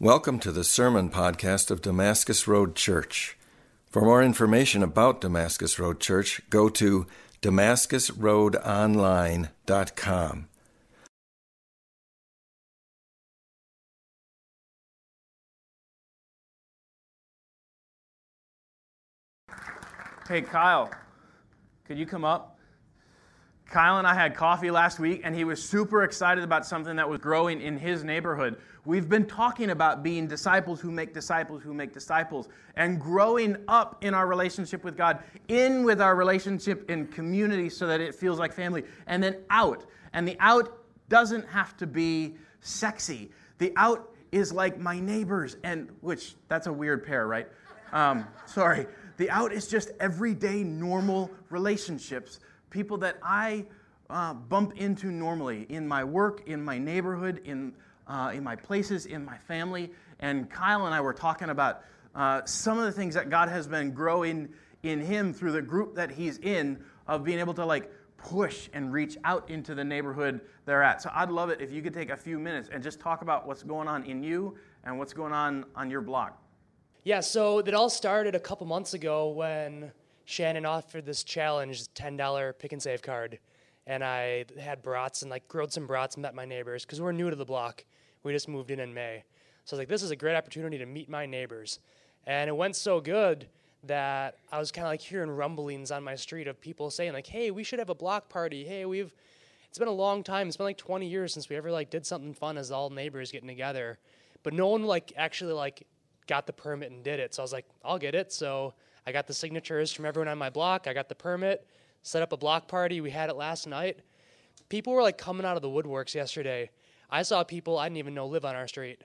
Welcome to the sermon podcast of Damascus Road Church. For more information about Damascus Road Church, go to damascusroadonline.com. Hey, Kyle, could you come up? Kyle and I had coffee last week, and he was super excited about something that was growing in his neighborhood. We've been talking about being disciples who make disciples who make disciples and growing up in our relationship with God, in with our relationship in community so that it feels like family, and then out. And the out doesn't have to be sexy. The out is like my neighbors, and which that's a weird pair, right? Um, sorry. The out is just everyday, normal relationships. People that I uh, bump into normally in my work, in my neighborhood, in, uh, in my places, in my family. And Kyle and I were talking about uh, some of the things that God has been growing in him through the group that he's in of being able to like push and reach out into the neighborhood they're at. So I'd love it if you could take a few minutes and just talk about what's going on in you and what's going on on your block. Yeah, so it all started a couple months ago when Shannon offered this challenge, $10 Pick 'n Save card. And I had brats and like grilled some brats and met my neighbors because we're new to the block. We just moved in in May. So I was like, this is a great opportunity to meet my neighbors. And it went so good that I was kind of like hearing rumblings on my street of people saying like, hey, we should have a block party. Hey, we've, it's been a long time. It's been like 20 years since we ever like did something fun as all neighbors getting together. But no one like actually like got the permit and did it. So I was like, I'll get it. So I got the signatures from everyone on my block. I got the permit, set up a block party. We had it last night. People were like coming out of the woodworks yesterday. I saw people I didn't even know live on our street.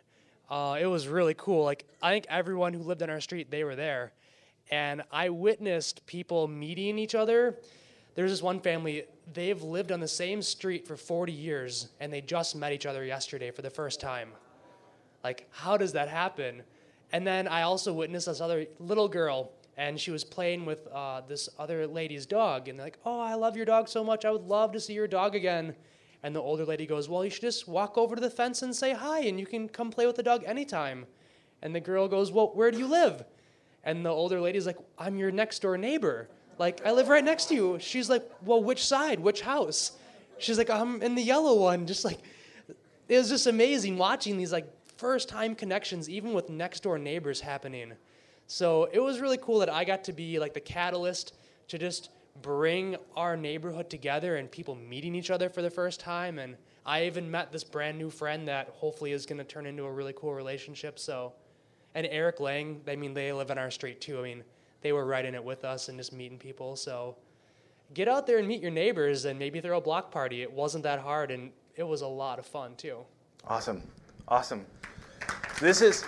Uh, it was really cool. Like I think everyone who lived on our street, they were there, and I witnessed people meeting each other. There's this one family. They've lived on the same street for 40 years, and they just met each other yesterday for the first time. Like, how does that happen? And then I also witnessed this other little girl, and she was playing with uh, this other lady's dog. And they're like, Oh, I love your dog so much. I would love to see your dog again. And the older lady goes, Well, you should just walk over to the fence and say hi, and you can come play with the dog anytime. And the girl goes, Well, where do you live? And the older lady's like, I'm your next door neighbor. Like, I live right next to you. She's like, Well, which side? Which house? She's like, I'm in the yellow one. Just like, it was just amazing watching these like first time connections, even with next door neighbors happening. So it was really cool that I got to be like the catalyst to just bring our neighborhood together and people meeting each other for the first time. And I even met this brand new friend that hopefully is going to turn into a really cool relationship. So, and Eric Lang, I mean, they live on our street too. I mean, they were right in it with us and just meeting people. So, get out there and meet your neighbors and maybe throw a block party. It wasn't that hard and it was a lot of fun too. Awesome. Awesome. This is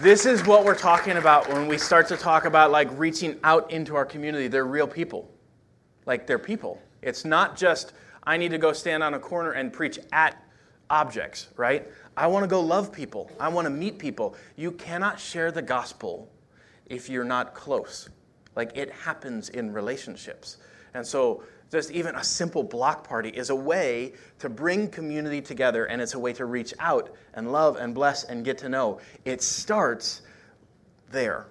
this is what we're talking about when we start to talk about like reaching out into our community. They're real people. Like they're people. It's not just I need to go stand on a corner and preach at objects, right? I want to go love people. I want to meet people. You cannot share the gospel if you're not close. Like it happens in relationships. And so just even a simple block party is a way to bring community together and it's a way to reach out and love and bless and get to know. It starts there,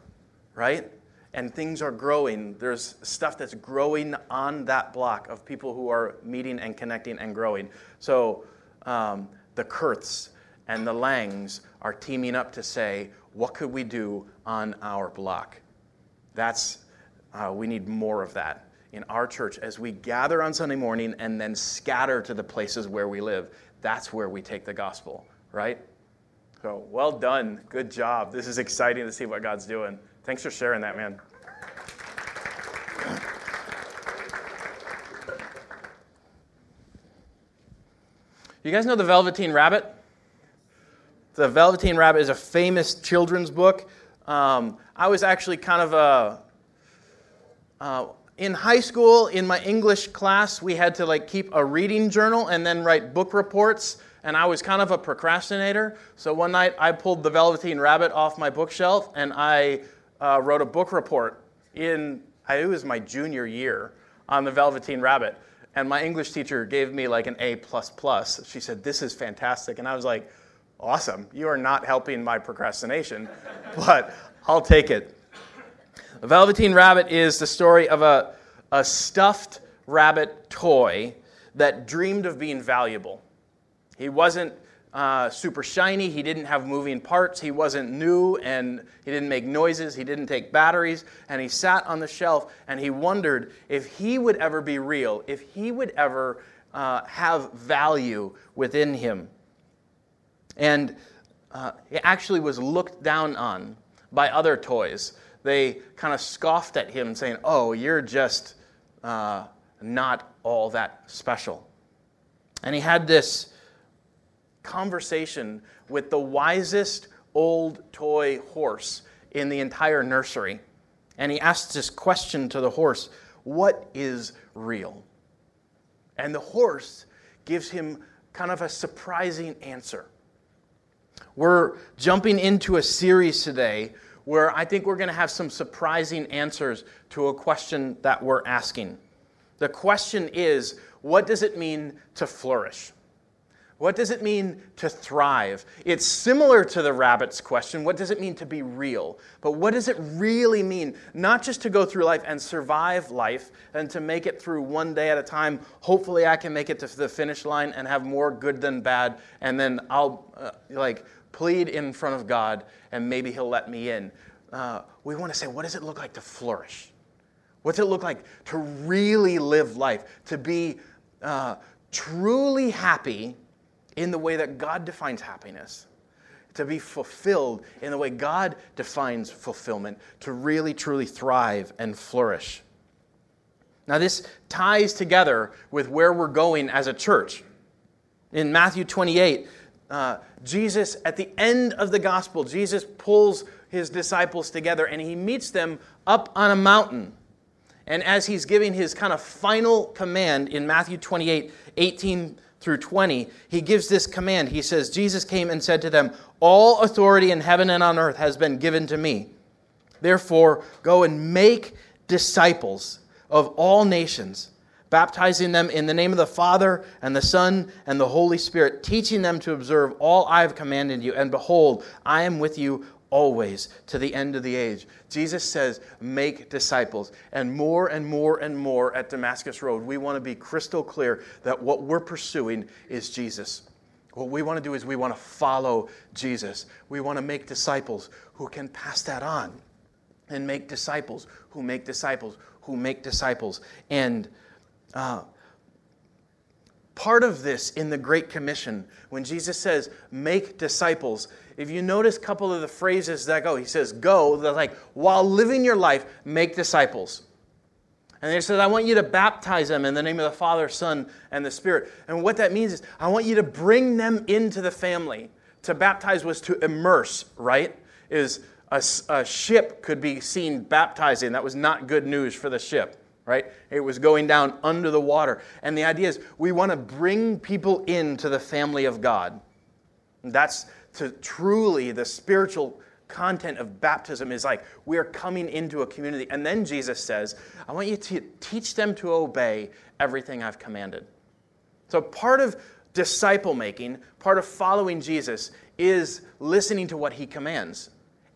right? And things are growing. There's stuff that's growing on that block of people who are meeting and connecting and growing. So um, the Kurths and the Langs are teaming up to say, what could we do on our block? That's, uh, we need more of that in our church as we gather on Sunday morning and then scatter to the places where we live. That's where we take the gospel, right? So, well done. Good job. This is exciting to see what God's doing. Thanks for sharing that, man. You guys know the Velveteen Rabbit? The Velveteen Rabbit is a famous children's book. Um, I was actually kind of a. Uh, in high school, in my English class, we had to like keep a reading journal and then write book reports. And I was kind of a procrastinator. So one night I pulled the Velveteen Rabbit off my bookshelf and I uh, wrote a book report in, it was my junior year on the Velveteen Rabbit. And my English teacher gave me like an A. plus She said, This is fantastic. And I was like, Awesome. You are not helping my procrastination, but I'll take it. The Velveteen Rabbit is the story of a, a stuffed rabbit toy that dreamed of being valuable. He wasn't uh, super shiny. He didn't have moving parts. He wasn't new and he didn't make noises. He didn't take batteries. And he sat on the shelf and he wondered if he would ever be real, if he would ever uh, have value within him. And uh, he actually was looked down on by other toys. They kind of scoffed at him, saying, Oh, you're just uh, not all that special. And he had this conversation with the wisest old toy horse in the entire nursery. And he asked this question to the horse What is real? And the horse gives him kind of a surprising answer. We're jumping into a series today where I think we're going to have some surprising answers to a question that we're asking. The question is what does it mean to flourish? What does it mean to thrive? It's similar to the rabbit's question what does it mean to be real? But what does it really mean? Not just to go through life and survive life and to make it through one day at a time. Hopefully, I can make it to the finish line and have more good than bad, and then I'll uh, like plead in front of God and maybe He'll let me in. Uh, we want to say, what does it look like to flourish? What's it look like to really live life? To be uh, truly happy in the way that God defines happiness, to be fulfilled in the way God defines fulfillment, to really truly thrive and flourish. Now, this ties together with where we're going as a church. In Matthew 28, uh, Jesus, at the end of the gospel, Jesus pulls his disciples together and he meets them up on a mountain. And as he's giving his kind of final command in Matthew 28 18 through 20, he gives this command. He says, Jesus came and said to them, All authority in heaven and on earth has been given to me. Therefore, go and make disciples of all nations, baptizing them in the name of the Father and the Son and the Holy Spirit, teaching them to observe all I have commanded you. And behold, I am with you always to the end of the age. Jesus says, make disciples. And more and more and more at Damascus Road, we want to be crystal clear that what we're pursuing is Jesus. What we want to do is we want to follow Jesus. We want to make disciples who can pass that on and make disciples who make disciples who make disciples. And uh, part of this in the Great Commission, when Jesus says, make disciples, if you notice a couple of the phrases that go, he says, go, like, while living your life, make disciples. And he says, I want you to baptize them in the name of the Father, Son, and the Spirit. And what that means is, I want you to bring them into the family. To baptize was to immerse, right? Is a, a ship could be seen baptizing. That was not good news for the ship right? It was going down under the water. And the idea is we want to bring people into the family of God. That's to truly the spiritual content of baptism is like we're coming into a community. And then Jesus says, I want you to teach them to obey everything I've commanded. So part of disciple making, part of following Jesus is listening to what he commands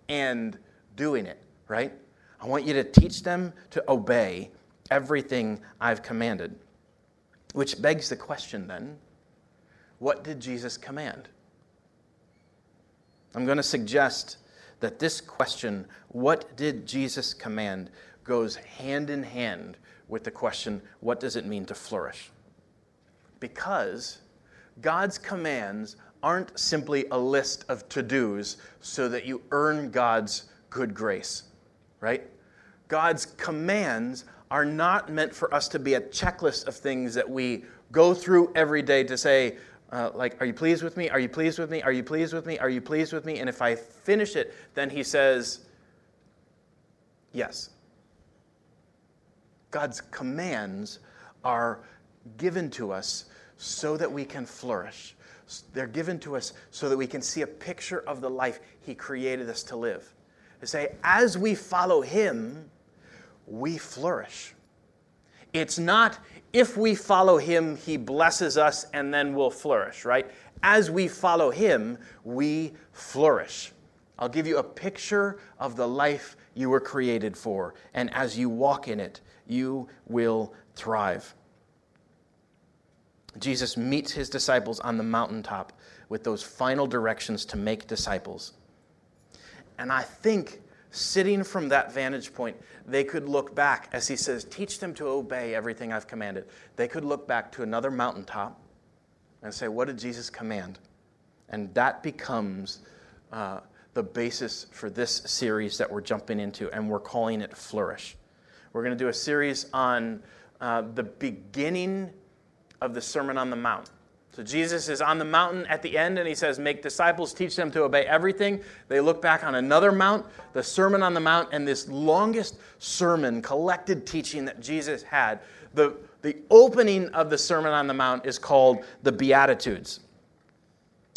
and doing it, right? I want you to teach them to obey everything I've commanded. Which begs the question then what did Jesus command? I'm going to suggest that this question, what did Jesus command, goes hand in hand with the question, what does it mean to flourish? Because God's commands aren't simply a list of to dos so that you earn God's good grace, right? God's commands are not meant for us to be a checklist of things that we go through every day to say, uh, like, are you pleased with me? Are you pleased with me? Are you pleased with me? Are you pleased with me? And if I finish it, then he says, yes. God's commands are given to us so that we can flourish. They're given to us so that we can see a picture of the life He created us to live. To say, as we follow Him, we flourish. It's not if we follow him, he blesses us and then we'll flourish, right? as we follow him, we flourish. I'll give you a picture of the life you were created for, and as you walk in it, you will thrive. Jesus meets his disciples on the mountaintop with those final directions to make disciples. And I think sitting from that vantage point, they could look back as he says, Teach them to obey everything I've commanded. They could look back to another mountaintop and say, What did Jesus command? And that becomes uh, the basis for this series that we're jumping into, and we're calling it Flourish. We're going to do a series on uh, the beginning of the Sermon on the Mount. So Jesus is on the mountain at the end and he says, Make disciples, teach them to obey everything. They look back on another mount, the Sermon on the Mount, and this longest sermon, collected teaching that Jesus had. The, the opening of the Sermon on the Mount is called the Beatitudes.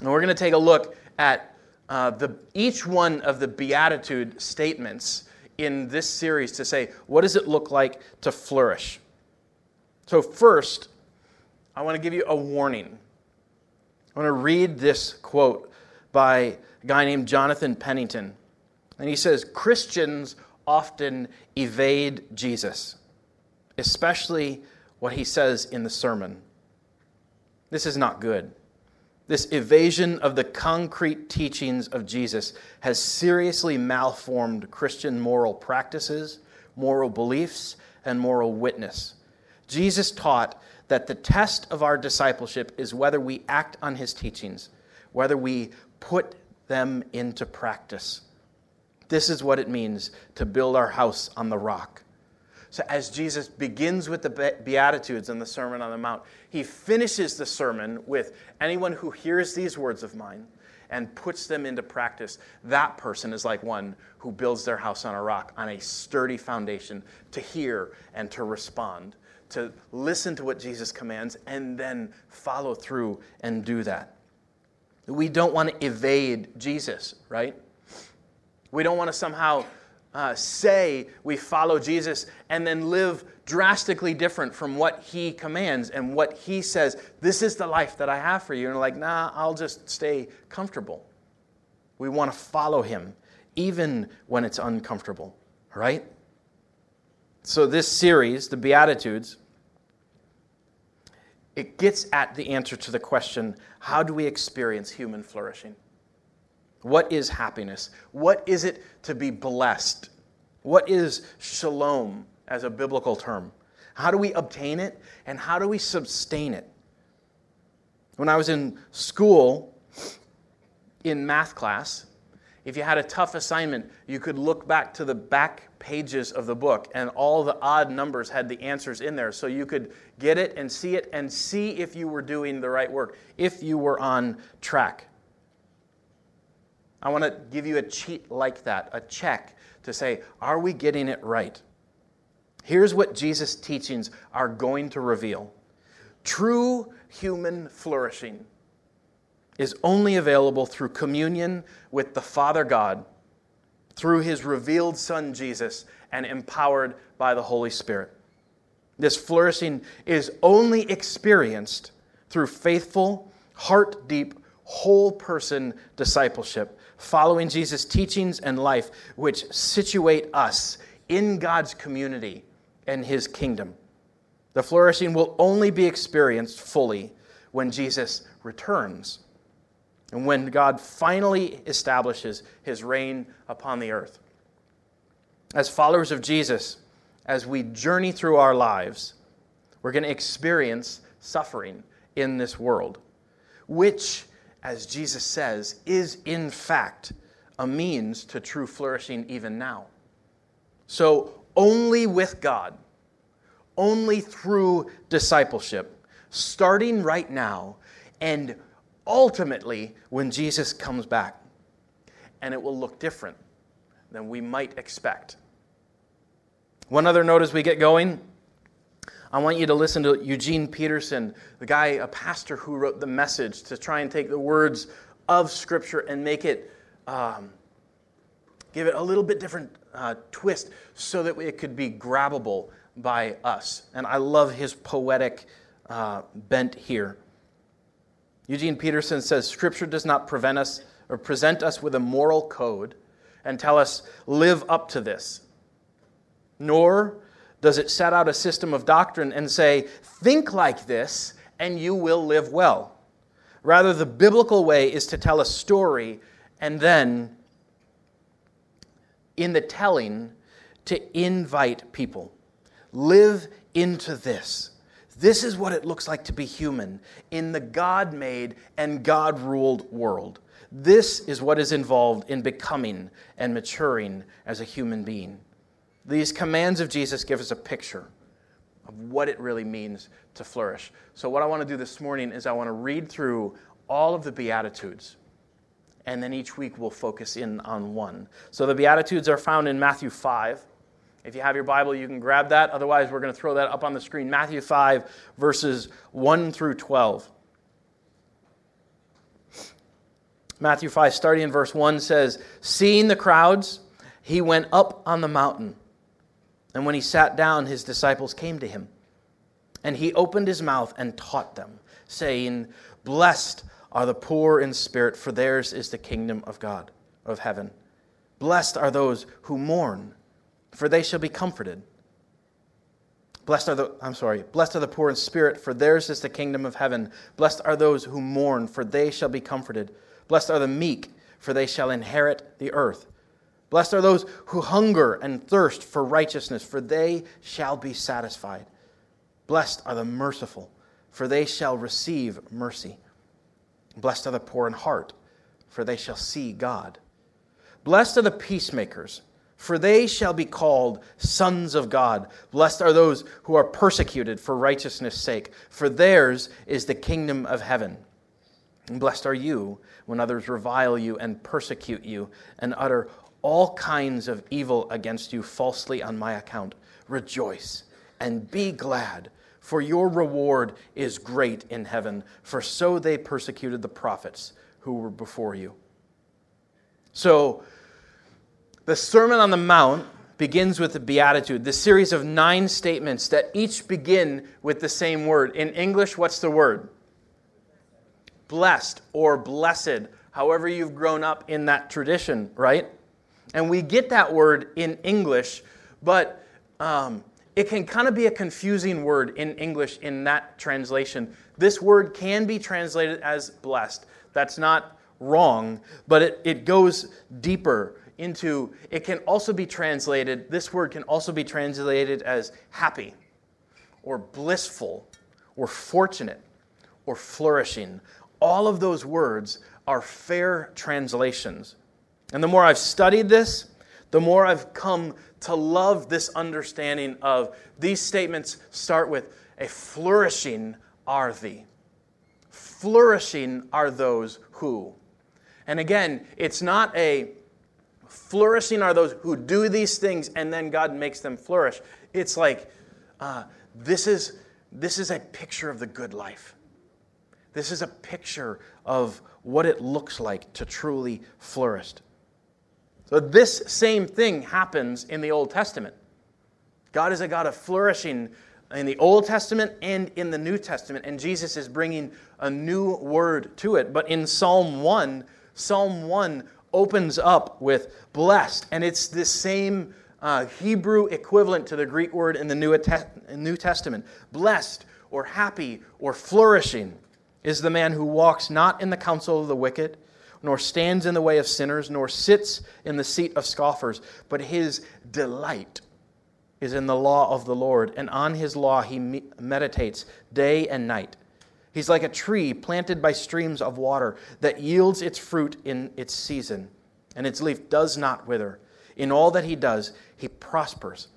And we're going to take a look at uh, the, each one of the Beatitude statements in this series to say, what does it look like to flourish? So, first, I want to give you a warning. I want to read this quote by a guy named Jonathan Pennington. And he says Christians often evade Jesus, especially what he says in the sermon. This is not good. This evasion of the concrete teachings of Jesus has seriously malformed Christian moral practices, moral beliefs, and moral witness. Jesus taught that the test of our discipleship is whether we act on his teachings, whether we put them into practice. This is what it means to build our house on the rock. So, as Jesus begins with the Beatitudes and the Sermon on the Mount, he finishes the sermon with anyone who hears these words of mine and puts them into practice, that person is like one who builds their house on a rock, on a sturdy foundation to hear and to respond to listen to what Jesus commands and then follow through and do that. We don't want to evade Jesus, right? We don't want to somehow uh, say we follow Jesus and then live drastically different from what he commands and what he says, this is the life that I have for you. And like, nah, I'll just stay comfortable. We want to follow him, even when it's uncomfortable, right? So, this series, the Beatitudes, it gets at the answer to the question how do we experience human flourishing? What is happiness? What is it to be blessed? What is shalom as a biblical term? How do we obtain it and how do we sustain it? When I was in school, in math class, if you had a tough assignment, you could look back to the back pages of the book, and all the odd numbers had the answers in there. So you could get it and see it and see if you were doing the right work, if you were on track. I want to give you a cheat like that, a check to say, are we getting it right? Here's what Jesus' teachings are going to reveal true human flourishing is only available through communion with the Father God, through his revealed Son Jesus, and empowered by the Holy Spirit. This flourishing is only experienced through faithful, heart deep, whole person discipleship, following Jesus' teachings and life, which situate us in God's community and his kingdom. The flourishing will only be experienced fully when Jesus returns and when God finally establishes his reign upon the earth. As followers of Jesus, as we journey through our lives, we're going to experience suffering in this world, which, as Jesus says, is in fact a means to true flourishing even now. So, only with God, only through discipleship, starting right now, and ultimately when Jesus comes back. And it will look different than we might expect. One other note as we get going I want you to listen to Eugene Peterson, the guy, a pastor who wrote the message to try and take the words of Scripture and make it, um, give it a little bit different uh, twist so that it could be grabbable by us. And I love his poetic uh, bent here. Eugene Peterson says Scripture does not prevent us or present us with a moral code and tell us, live up to this. Nor does it set out a system of doctrine and say, think like this and you will live well. Rather, the biblical way is to tell a story and then, in the telling, to invite people. Live into this. This is what it looks like to be human in the God made and God ruled world. This is what is involved in becoming and maturing as a human being. These commands of Jesus give us a picture of what it really means to flourish. So, what I want to do this morning is I want to read through all of the Beatitudes, and then each week we'll focus in on one. So, the Beatitudes are found in Matthew 5. If you have your Bible, you can grab that. Otherwise, we're going to throw that up on the screen. Matthew 5, verses 1 through 12. Matthew 5, starting in verse 1, says, Seeing the crowds, he went up on the mountain. And when he sat down, his disciples came to him. And he opened his mouth and taught them, saying, Blessed are the poor in spirit, for theirs is the kingdom of God, of heaven. Blessed are those who mourn, for they shall be comforted. Blessed are the I'm sorry, blessed are the poor in spirit, for theirs is the kingdom of heaven. Blessed are those who mourn, for they shall be comforted. Blessed are the meek, for they shall inherit the earth. Blessed are those who hunger and thirst for righteousness, for they shall be satisfied. Blessed are the merciful, for they shall receive mercy. Blessed are the poor in heart, for they shall see God. Blessed are the peacemakers, for they shall be called sons of God. Blessed are those who are persecuted for righteousness' sake, for theirs is the kingdom of heaven. And blessed are you when others revile you and persecute you and utter all kinds of evil against you falsely on my account. Rejoice and be glad, for your reward is great in heaven, for so they persecuted the prophets who were before you. So, the Sermon on the Mount begins with the Beatitude, the series of nine statements that each begin with the same word. In English, what's the word? Blessed or blessed, however you've grown up in that tradition, right? And we get that word in English, but um, it can kind of be a confusing word in English in that translation. This word can be translated as blessed. That's not wrong, but it, it goes deeper into, it can also be translated, this word can also be translated as happy or blissful or fortunate or flourishing. All of those words are fair translations. And the more I've studied this, the more I've come to love this understanding of these statements start with a flourishing are thee. Flourishing are those who. And again, it's not a flourishing are those who do these things and then God makes them flourish. It's like uh, this is this is a picture of the good life. This is a picture of what it looks like to truly flourish. So, this same thing happens in the Old Testament. God is a God of flourishing in the Old Testament and in the New Testament, and Jesus is bringing a new word to it. But in Psalm 1, Psalm 1 opens up with blessed, and it's the same uh, Hebrew equivalent to the Greek word in the New, New Testament. Blessed or happy or flourishing is the man who walks not in the counsel of the wicked nor stands in the way of sinners, nor sits in the seat of scoffers, but his delight is in the law of the Lord, and on his law he meditates day and night. He's like a tree planted by streams of water that yields its fruit in its season, and its leaf does not wither. In all that he does, he prospers.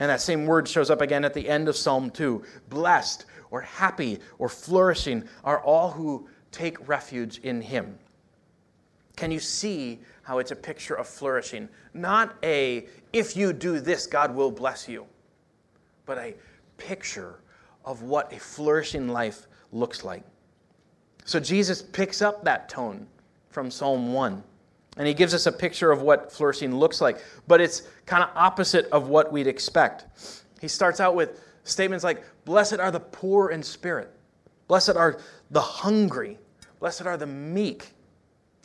And that same word shows up again at the end of Psalm 2. Blessed or happy or flourishing are all who take refuge in him. Can you see how it's a picture of flourishing? Not a, if you do this, God will bless you, but a picture of what a flourishing life looks like. So Jesus picks up that tone from Psalm 1. And he gives us a picture of what flourishing looks like, but it's kind of opposite of what we'd expect. He starts out with statements like, Blessed are the poor in spirit, blessed are the hungry, Blessed are the meek.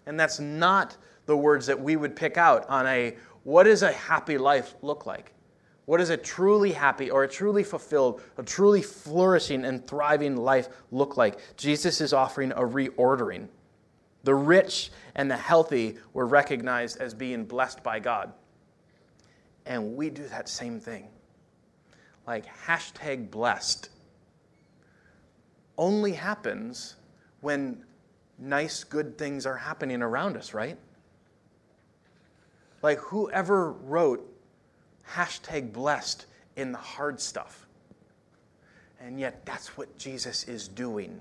And that's not the words that we would pick out on a what does a happy life look like? What does a truly happy or a truly fulfilled, a truly flourishing and thriving life look like? Jesus is offering a reordering. The rich and the healthy were recognized as being blessed by God. And we do that same thing. Like hashtag blessed only happens when nice, good things are happening around us, right? Like whoever wrote hashtag blessed in the hard stuff. And yet, that's what Jesus is doing.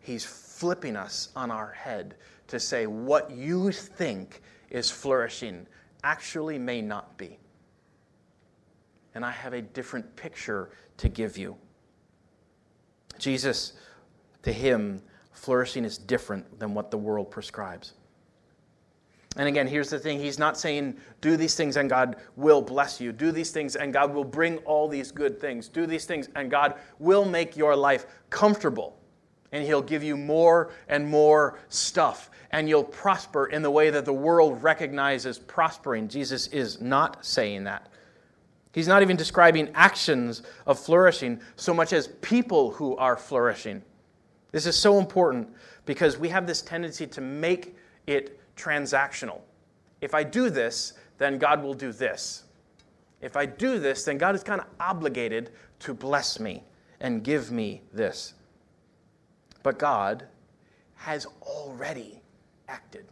He's flipping us on our head to say what you think is flourishing actually may not be. And I have a different picture to give you. Jesus, to him, flourishing is different than what the world prescribes. And again, here's the thing He's not saying, do these things and God will bless you. Do these things and God will bring all these good things. Do these things and God will make your life comfortable. And He'll give you more and more stuff. And you'll prosper in the way that the world recognizes prospering. Jesus is not saying that. He's not even describing actions of flourishing so much as people who are flourishing. This is so important because we have this tendency to make it transactional. If I do this, then God will do this. If I do this, then God is kind of obligated to bless me and give me this. But God has already acted.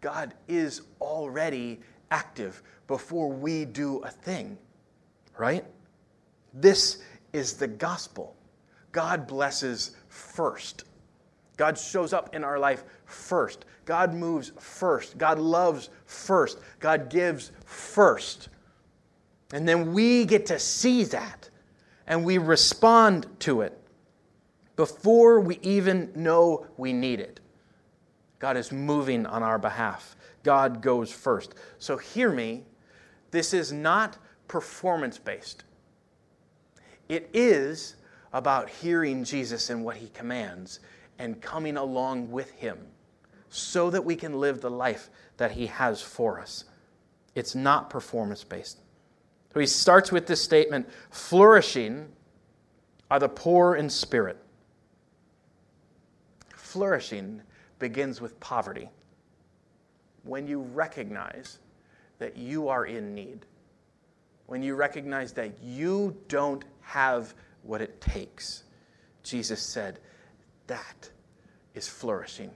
God is already active before we do a thing, right? This is the gospel. God blesses first. God shows up in our life first. God moves first. God loves first. God gives first. And then we get to see that and we respond to it before we even know we need it. God is moving on our behalf. God goes first. So hear me. This is not performance based. It is about hearing Jesus and what he commands and coming along with him so that we can live the life that He has for us. It's not performance based. So he starts with this statement flourishing are the poor in spirit. Flourishing begins with poverty. When you recognize that you are in need, when you recognize that you don't have what it takes, Jesus said, that is flourishing.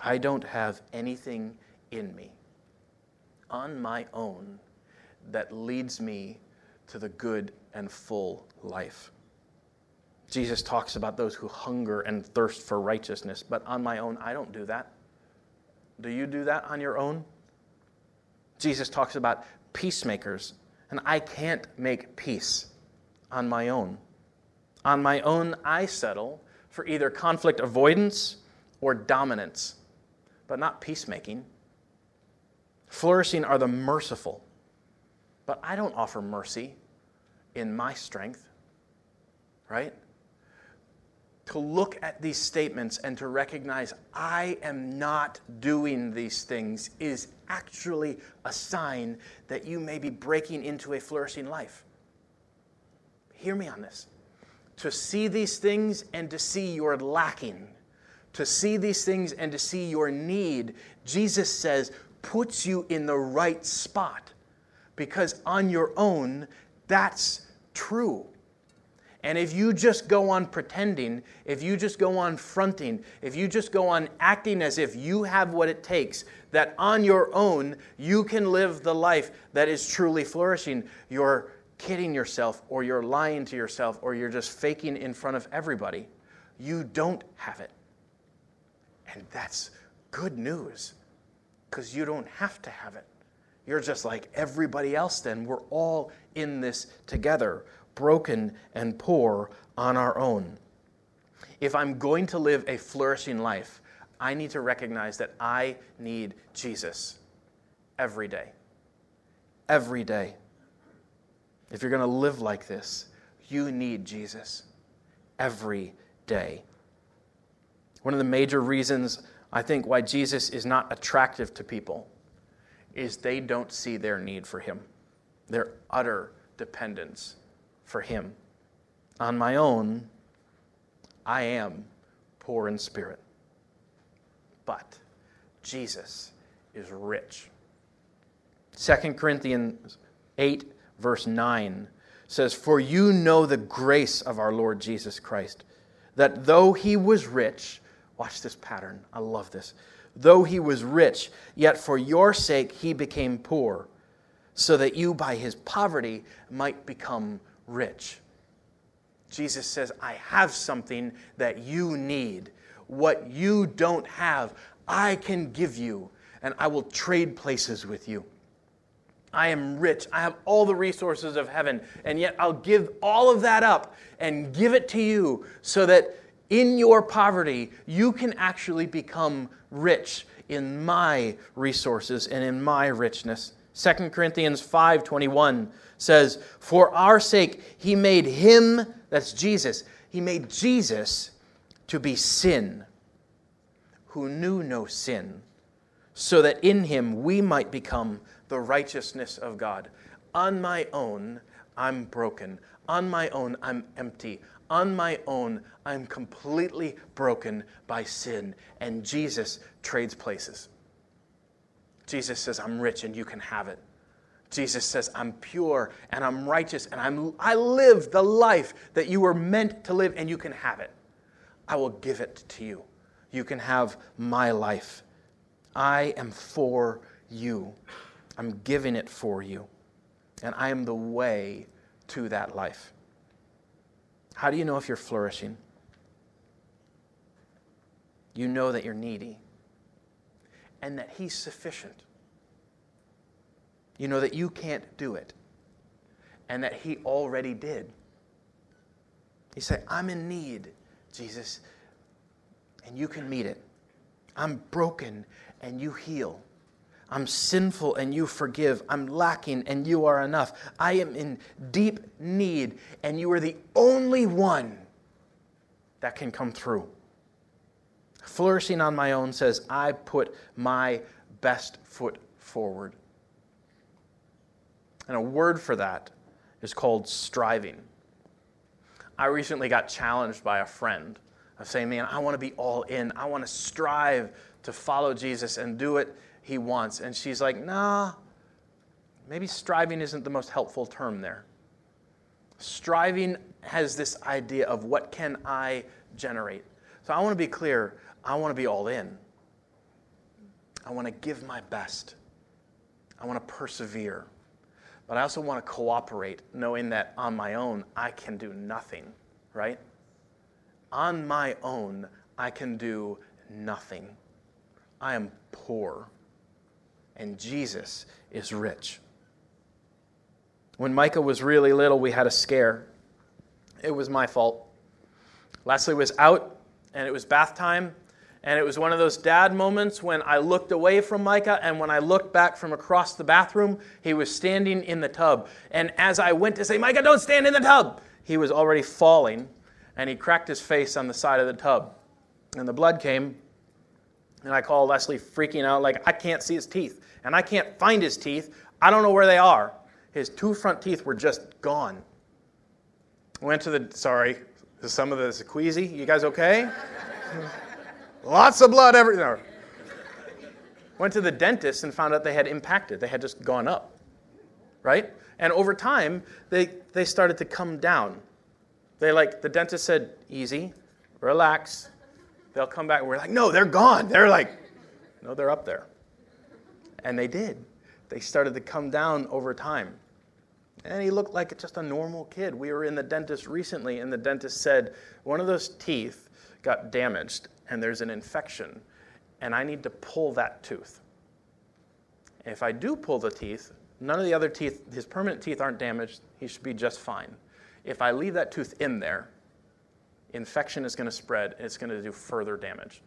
I don't have anything in me on my own that leads me to the good and full life. Jesus talks about those who hunger and thirst for righteousness, but on my own, I don't do that. Do you do that on your own? Jesus talks about peacemakers, and I can't make peace on my own. On my own, I settle for either conflict avoidance or dominance but not peacemaking. Flourishing are the merciful, but I don't offer mercy in my strength, right? To look at these statements and to recognize I am not doing these things is actually a sign that you may be breaking into a flourishing life. Hear me on this. To see these things and to see you're lacking to see these things and to see your need, Jesus says, puts you in the right spot. Because on your own, that's true. And if you just go on pretending, if you just go on fronting, if you just go on acting as if you have what it takes, that on your own you can live the life that is truly flourishing, you're kidding yourself or you're lying to yourself or you're just faking in front of everybody. You don't have it. And that's good news because you don't have to have it. You're just like everybody else, then. We're all in this together, broken and poor on our own. If I'm going to live a flourishing life, I need to recognize that I need Jesus every day. Every day. If you're going to live like this, you need Jesus every day. One of the major reasons I think why Jesus is not attractive to people is they don't see their need for him, their utter dependence for him. On my own, I am poor in spirit. But Jesus is rich. 2 Corinthians 8, verse 9 says, For you know the grace of our Lord Jesus Christ, that though he was rich, watch this pattern, I love this. Though he was rich, yet for your sake he became poor, so that you by his poverty might become rich. Jesus says, I have something that you need. What you don't have, I can give you, and I will trade places with you. I am rich. I have all the resources of heaven, and yet I'll give all of that up and give it to you so that in your poverty, you can actually become rich in my resources and in my richness. 2 Corinthians 5:21 says, "For our sake he made him, that's Jesus, he made Jesus to be sin, who knew no sin, so that in him we might become the righteousness of God. On my own, I'm broken. On my own, I'm empty. On my own, I'm completely broken by sin. And Jesus trades places. Jesus says, I'm rich and you can have it. Jesus says, I'm pure and I'm righteous and I'm, I live the life that you were meant to live and you can have it. I will give it to you. You can have my life. I am for you. I'm giving it for you. And I am the way to that life. How do you know if you're flourishing? You know that you're needy and that He's sufficient. You know that you can't do it and that He already did. You say, I'm in need, Jesus, and you can meet it. I'm broken and you heal. I'm sinful and you forgive. I'm lacking and you are enough. I am in deep need and you are the only one that can come through. Flourishing on my own says, I put my best foot forward. And a word for that is called striving. I recently got challenged by a friend of saying, Man, I want to be all in. I want to strive to follow Jesus and do it he wants. And she's like, nah, maybe striving isn't the most helpful term there. Striving has this idea of what can I generate. So I want to be clear. I want to be all in. I want to give my best. I want to persevere. But I also want to cooperate, knowing that on my own, I can do nothing, right? On my own, I can do nothing. I am poor and Jesus is rich. When Micah was really little, we had a scare. It was my fault. Leslie was out, and it was bath time, and it was one of those dad moments when I looked away from Micah, and when I looked back from across the bathroom, he was standing in the tub. And as I went to say, Micah, don't stand in the tub, he was already falling, and he cracked his face on the side of the tub. And the blood came, and I call Leslie freaking out, like, I can't see his teeth and I can't find his teeth. I don't know where they are. His two front teeth were just gone. Went to the, sorry, some of this queasy. You guys okay? Lots of blood everywhere. Went to the dentist and found out they had impacted. They had just gone up, right? And over time, they, they started to come down. They like, the dentist said, easy, relax. They'll come back. and We're like, no, they're gone. They're like, no, they're up there. And they did. They started to come down over time. And he looked like just a normal kid. We were in the dentist recently, and the dentist said, One of those teeth got damaged, and there's an infection, and I need to pull that tooth. If I do pull the teeth, none of the other teeth, his permanent teeth aren't damaged. He should be just fine. If I leave that tooth in there, infection is going to spread, and it's going to do further damage.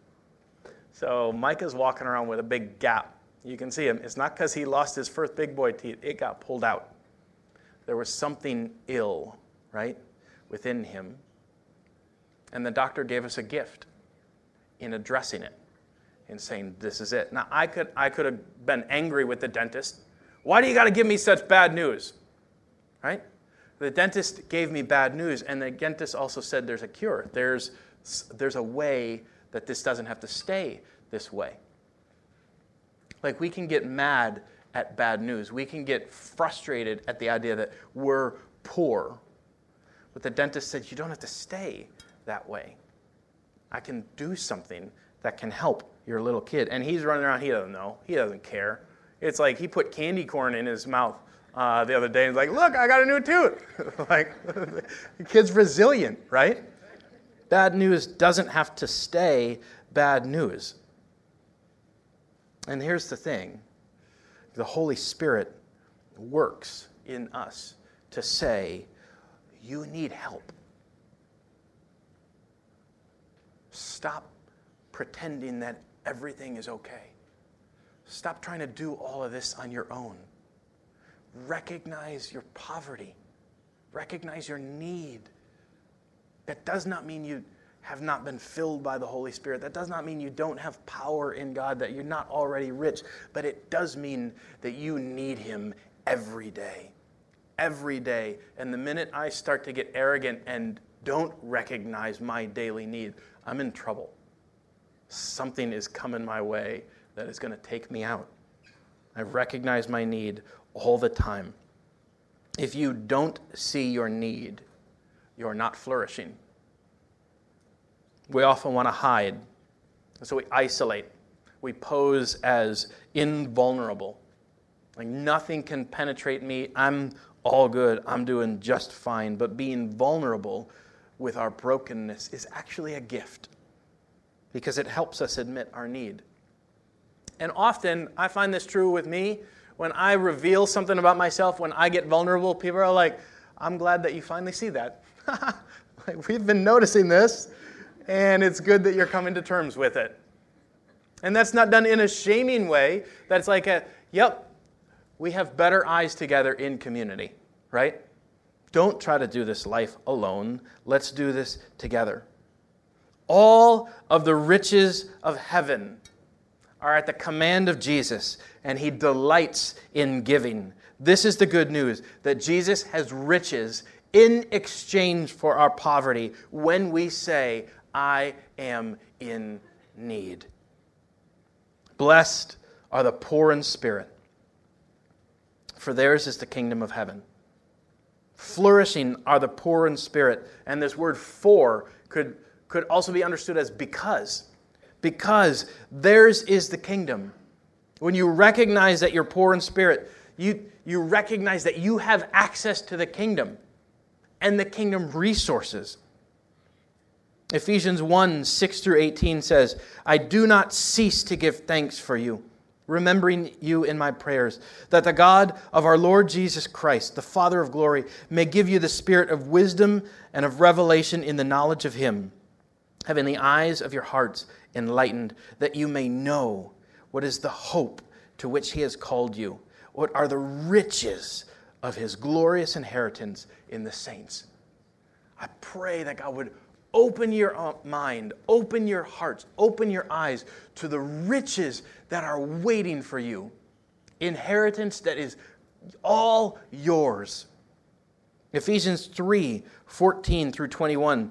So Mike is walking around with a big gap you can see him. It's not because he lost his first big boy teeth, it got pulled out. There was something ill, right, within him. And the doctor gave us a gift in addressing it, in saying, This is it. Now, I could, I could have been angry with the dentist. Why do you got to give me such bad news? Right? The dentist gave me bad news, and the dentist also said there's a cure. There's, there's a way that this doesn't have to stay this way. Like, we can get mad at bad news. We can get frustrated at the idea that we're poor. But the dentist said, You don't have to stay that way. I can do something that can help your little kid. And he's running around, he doesn't know, he doesn't care. It's like he put candy corn in his mouth uh, the other day and was like, Look, I got a new tooth. like, the kid's resilient, right? Bad news doesn't have to stay bad news. And here's the thing the Holy Spirit works in us to say, You need help. Stop pretending that everything is okay. Stop trying to do all of this on your own. Recognize your poverty, recognize your need. That does not mean you have not been filled by the Holy Spirit. That does not mean you don't have power in God, that you're not already rich, but it does mean that you need Him every day. Every day. And the minute I start to get arrogant and don't recognize my daily need, I'm in trouble. Something is coming my way that is going to take me out. I recognize my need all the time. If you don't see your need, you're not flourishing. We often want to hide, so we isolate. We pose as invulnerable. Like nothing can penetrate me. I'm all good. I'm doing just fine. But being vulnerable with our brokenness is actually a gift because it helps us admit our need. And often, I find this true with me. When I reveal something about myself, when I get vulnerable, people are like, I'm glad that you finally see that. like, we've been noticing this and it's good that you're coming to terms with it. And that's not done in a shaming way. That's like a, yep, we have better eyes together in community, right? Don't try to do this life alone. Let's do this together. All of the riches of heaven are at the command of Jesus, and he delights in giving. This is the good news that Jesus has riches in exchange for our poverty when we say, I am in need. Blessed are the poor in spirit, for theirs is the kingdom of heaven. Flourishing are the poor in spirit. And this word for could, could also be understood as because. Because theirs is the kingdom. When you recognize that you're poor in spirit, you, you recognize that you have access to the kingdom and the kingdom resources. Ephesians 1 6 through 18 says, I do not cease to give thanks for you, remembering you in my prayers, that the God of our Lord Jesus Christ, the Father of glory, may give you the spirit of wisdom and of revelation in the knowledge of him, having the eyes of your hearts enlightened, that you may know what is the hope to which he has called you, what are the riches of his glorious inheritance in the saints. I pray that God would Open your uh, mind, open your hearts, open your eyes to the riches that are waiting for you. Inheritance that is all yours. Ephesians 3 14 through 21.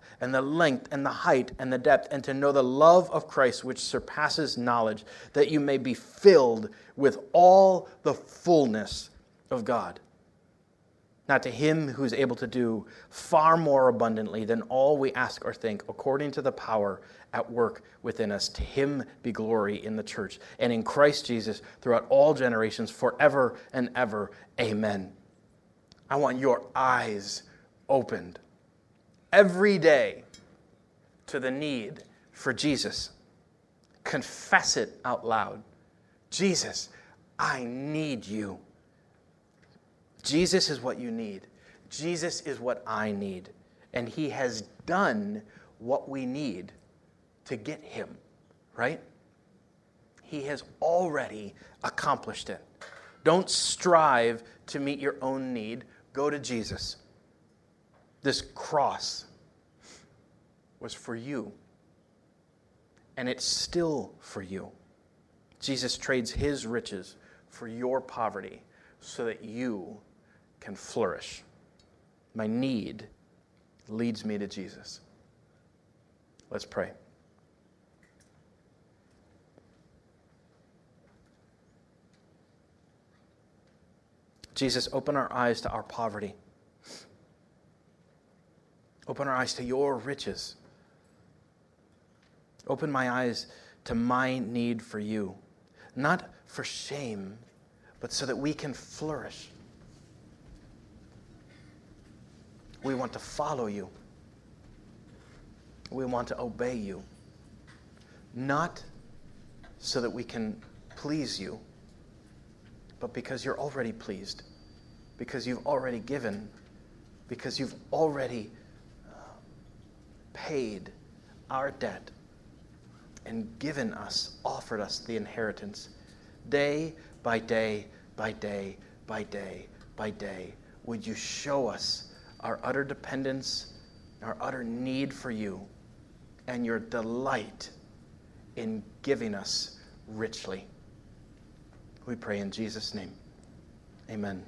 and the length and the height and the depth, and to know the love of Christ which surpasses knowledge, that you may be filled with all the fullness of God. Now, to him who is able to do far more abundantly than all we ask or think, according to the power at work within us, to him be glory in the church and in Christ Jesus throughout all generations, forever and ever. Amen. I want your eyes opened every day to the need for Jesus. Confess it out loud. Jesus, I need you. Jesus is what you need. Jesus is what I need. And He has done what we need to get Him, right? He has already accomplished it. Don't strive to meet your own need. Go to Jesus. This cross was for you, and it's still for you. Jesus trades his riches for your poverty so that you can flourish. My need leads me to Jesus. Let's pray. Jesus, open our eyes to our poverty. Open our eyes to your riches. Open my eyes to my need for you, not for shame, but so that we can flourish. We want to follow you. We want to obey you. Not so that we can please you, but because you're already pleased, because you've already given, because you've already paid our debt and given us, offered us the inheritance. Day by day by day by day by day, would you show us our utter dependence, our utter need for you, and your delight in giving us richly? We pray in Jesus' name. Amen.